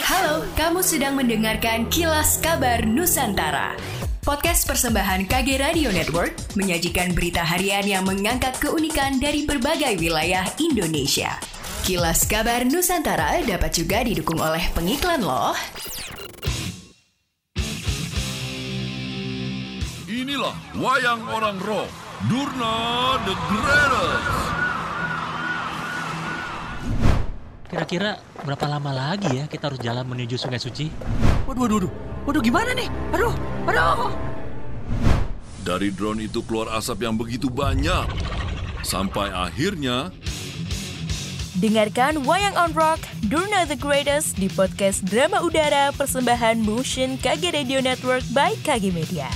Halo, kamu sedang mendengarkan Kilas Kabar Nusantara. Podcast persembahan KG Radio Network menyajikan berita harian yang mengangkat keunikan dari berbagai wilayah Indonesia. Kilas Kabar Nusantara dapat juga didukung oleh pengiklan loh. Inilah wayang orang roh, Durna the Greatest. Kira-kira berapa lama lagi ya kita harus jalan menuju Sungai Suci? Waduh, waduh, waduh. Waduh, gimana nih? Aduh, aduh. Dari drone itu keluar asap yang begitu banyak. Sampai akhirnya Dengarkan Wayang on Rock, Durna the Greatest di podcast drama udara persembahan Motion KG Radio Network by KG Media.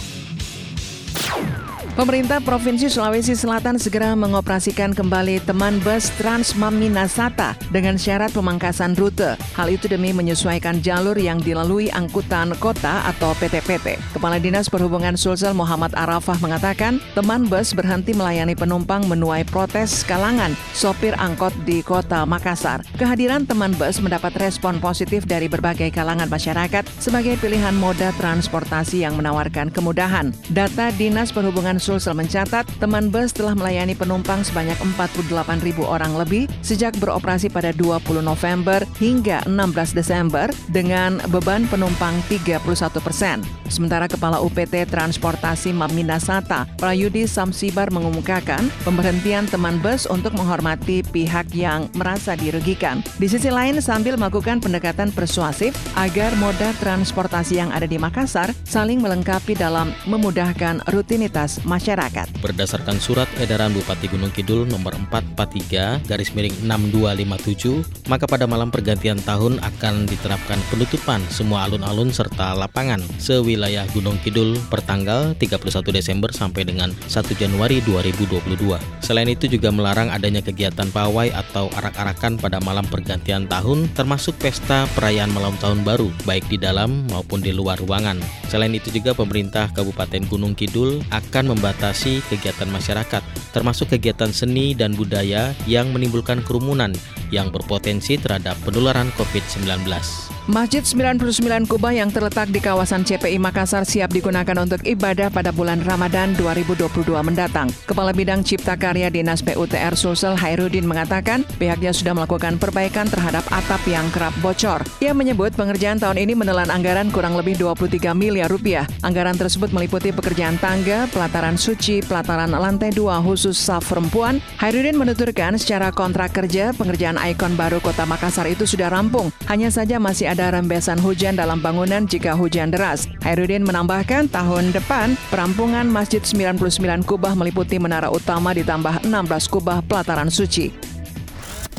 Pemerintah Provinsi Sulawesi Selatan segera mengoperasikan kembali teman bus Transmam Minasata dengan syarat pemangkasan rute. Hal itu demi menyesuaikan jalur yang dilalui angkutan kota atau PT-PT. Kepala Dinas Perhubungan Sulsel Muhammad Arafah mengatakan, teman bus berhenti melayani penumpang menuai protes kalangan sopir angkot di kota Makassar. Kehadiran teman bus mendapat respon positif dari berbagai kalangan masyarakat sebagai pilihan moda transportasi yang menawarkan kemudahan. Data Dinas Perhubungan Sulsel mencatat teman bus telah melayani penumpang sebanyak 48 ribu orang lebih sejak beroperasi pada 20 November hingga 16 Desember dengan beban penumpang 31 persen. Sementara Kepala UPT Transportasi Maminasata, Prayudi Samsibar mengumumkakan pemberhentian teman bus untuk menghormati pihak yang merasa dirugikan. Di sisi lain, sambil melakukan pendekatan persuasif agar moda transportasi yang ada di Makassar saling melengkapi dalam memudahkan rutinitas masyarakat. Berdasarkan surat edaran Bupati Gunung Kidul nomor 443 garis miring 6257, maka pada malam pergantian tahun akan diterapkan penutupan semua alun-alun serta lapangan sewilayah Gunung Kidul pertanggal 31 Desember sampai dengan 1 Januari 2022. Selain itu juga melarang adanya kegiatan pawai atau arak-arakan pada malam pergantian tahun termasuk pesta perayaan malam tahun baru baik di dalam maupun di luar ruangan. Selain itu juga pemerintah Kabupaten Gunung Kidul akan membatasi kegiatan masyarakat, termasuk kegiatan seni dan budaya yang menimbulkan kerumunan yang berpotensi terhadap penularan COVID-19. Masjid 99 Kubah yang terletak di kawasan CPI Makassar siap digunakan untuk ibadah pada bulan Ramadan 2022 mendatang. Kepala Bidang Cipta Karya Dinas PUTR Sulsel Hairudin mengatakan pihaknya sudah melakukan perbaikan terhadap atap yang kerap bocor. Ia menyebut pengerjaan tahun ini menelan anggaran kurang lebih 23 miliar rupiah. Anggaran tersebut meliputi pekerjaan tangga, pelataran suci, pelataran lantai dua khusus saf perempuan. Hairudin menuturkan secara kontrak kerja pengerjaan ikon baru kota Makassar itu sudah rampung. Hanya saja masih ada rembesan hujan dalam bangunan jika hujan deras. Hairudin menambahkan tahun depan perampungan Masjid 99 Kubah meliputi menara utama ditambah 16 kubah pelataran suci.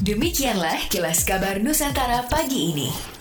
Demikianlah kilas kabar Nusantara pagi ini.